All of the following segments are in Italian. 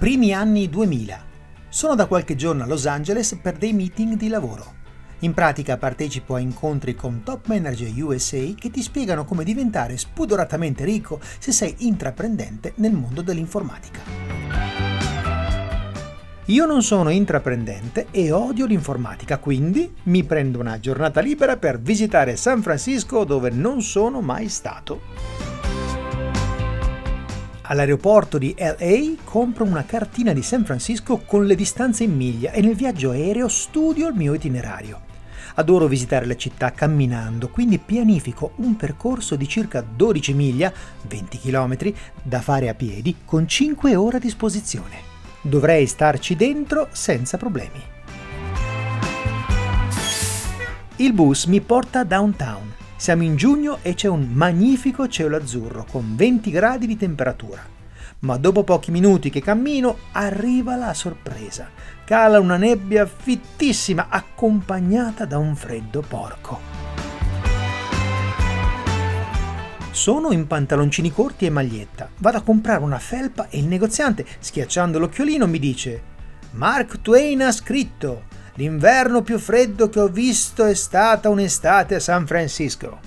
Primi anni 2000. Sono da qualche giorno a Los Angeles per dei meeting di lavoro. In pratica partecipo a incontri con top manager USA che ti spiegano come diventare spudoratamente ricco se sei intraprendente nel mondo dell'informatica. Io non sono intraprendente e odio l'informatica, quindi mi prendo una giornata libera per visitare San Francisco dove non sono mai stato. All'aeroporto di LA compro una cartina di San Francisco con le distanze in miglia e nel viaggio aereo studio il mio itinerario. Adoro visitare la città camminando, quindi pianifico un percorso di circa 12 miglia, 20 km, da fare a piedi con 5 ore a disposizione. Dovrei starci dentro senza problemi. Il bus mi porta downtown siamo in giugno e c'è un magnifico cielo azzurro con 20 gradi di temperatura. Ma dopo pochi minuti che cammino arriva la sorpresa. Cala una nebbia fittissima accompagnata da un freddo porco. Sono in pantaloncini corti e maglietta. Vado a comprare una felpa e il negoziante, schiacciando l'occhiolino, mi dice Mark Twain ha scritto L'inverno più freddo che ho visto è stata un'estate a San Francisco.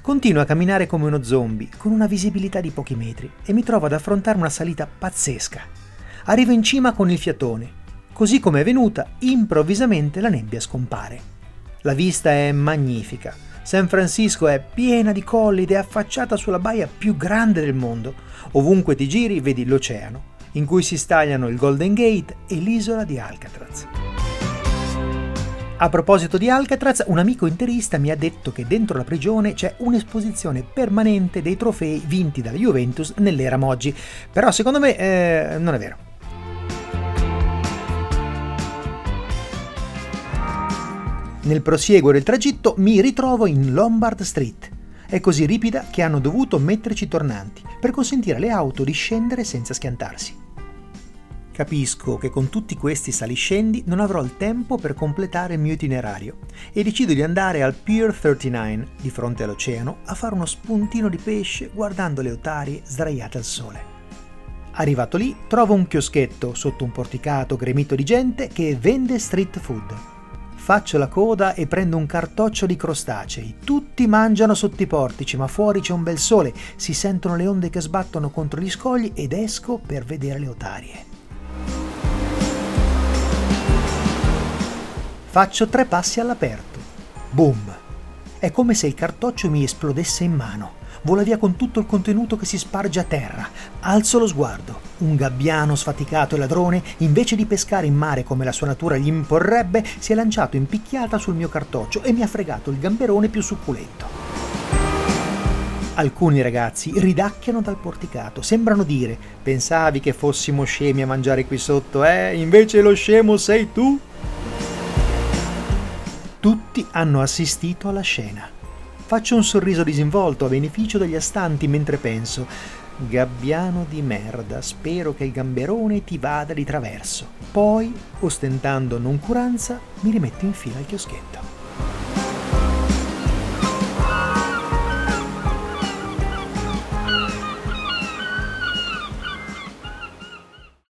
Continuo a camminare come uno zombie, con una visibilità di pochi metri, e mi trovo ad affrontare una salita pazzesca. Arrivo in cima con il fiatone. Così come è venuta, improvvisamente la nebbia scompare. La vista è magnifica. San Francisco è piena di colli ed è affacciata sulla baia più grande del mondo. Ovunque ti giri vedi l'oceano, in cui si stagliano il Golden Gate e l'isola di Alcatraz. A proposito di Alcatraz, un amico interista mi ha detto che dentro la prigione c'è un'esposizione permanente dei trofei vinti dalla Juventus nell'era Moggi, però secondo me eh, non è vero. Nel prosieguo del tragitto mi ritrovo in Lombard Street. È così ripida che hanno dovuto metterci tornanti per consentire alle auto di scendere senza schiantarsi. Capisco che con tutti questi saliscendi non avrò il tempo per completare il mio itinerario e decido di andare al Pier 39 di fronte all'oceano a fare uno spuntino di pesce guardando le otarie sdraiate al sole. Arrivato lì trovo un chioschetto sotto un porticato gremito di gente che vende street food. Faccio la coda e prendo un cartoccio di crostacei. Tutti mangiano sotto i portici, ma fuori c'è un bel sole, si sentono le onde che sbattono contro gli scogli ed esco per vedere le otarie. Faccio tre passi all'aperto. Boom! È come se il cartoccio mi esplodesse in mano. Vola via con tutto il contenuto che si sparge a terra. Alzo lo sguardo. Un gabbiano sfaticato e ladrone, invece di pescare in mare come la sua natura gli imporrebbe, si è lanciato in picchiata sul mio cartoccio e mi ha fregato il gamberone più succulento. Alcuni ragazzi ridacchiano dal porticato, sembrano dire: Pensavi che fossimo scemi a mangiare qui sotto, eh? Invece lo scemo sei tu. Tutti hanno assistito alla scena. Faccio un sorriso disinvolto a beneficio degli astanti mentre penso Gabbiano di merda, spero che il gamberone ti vada di traverso. Poi, ostentando noncuranza, mi rimetto in fila al chioschetto.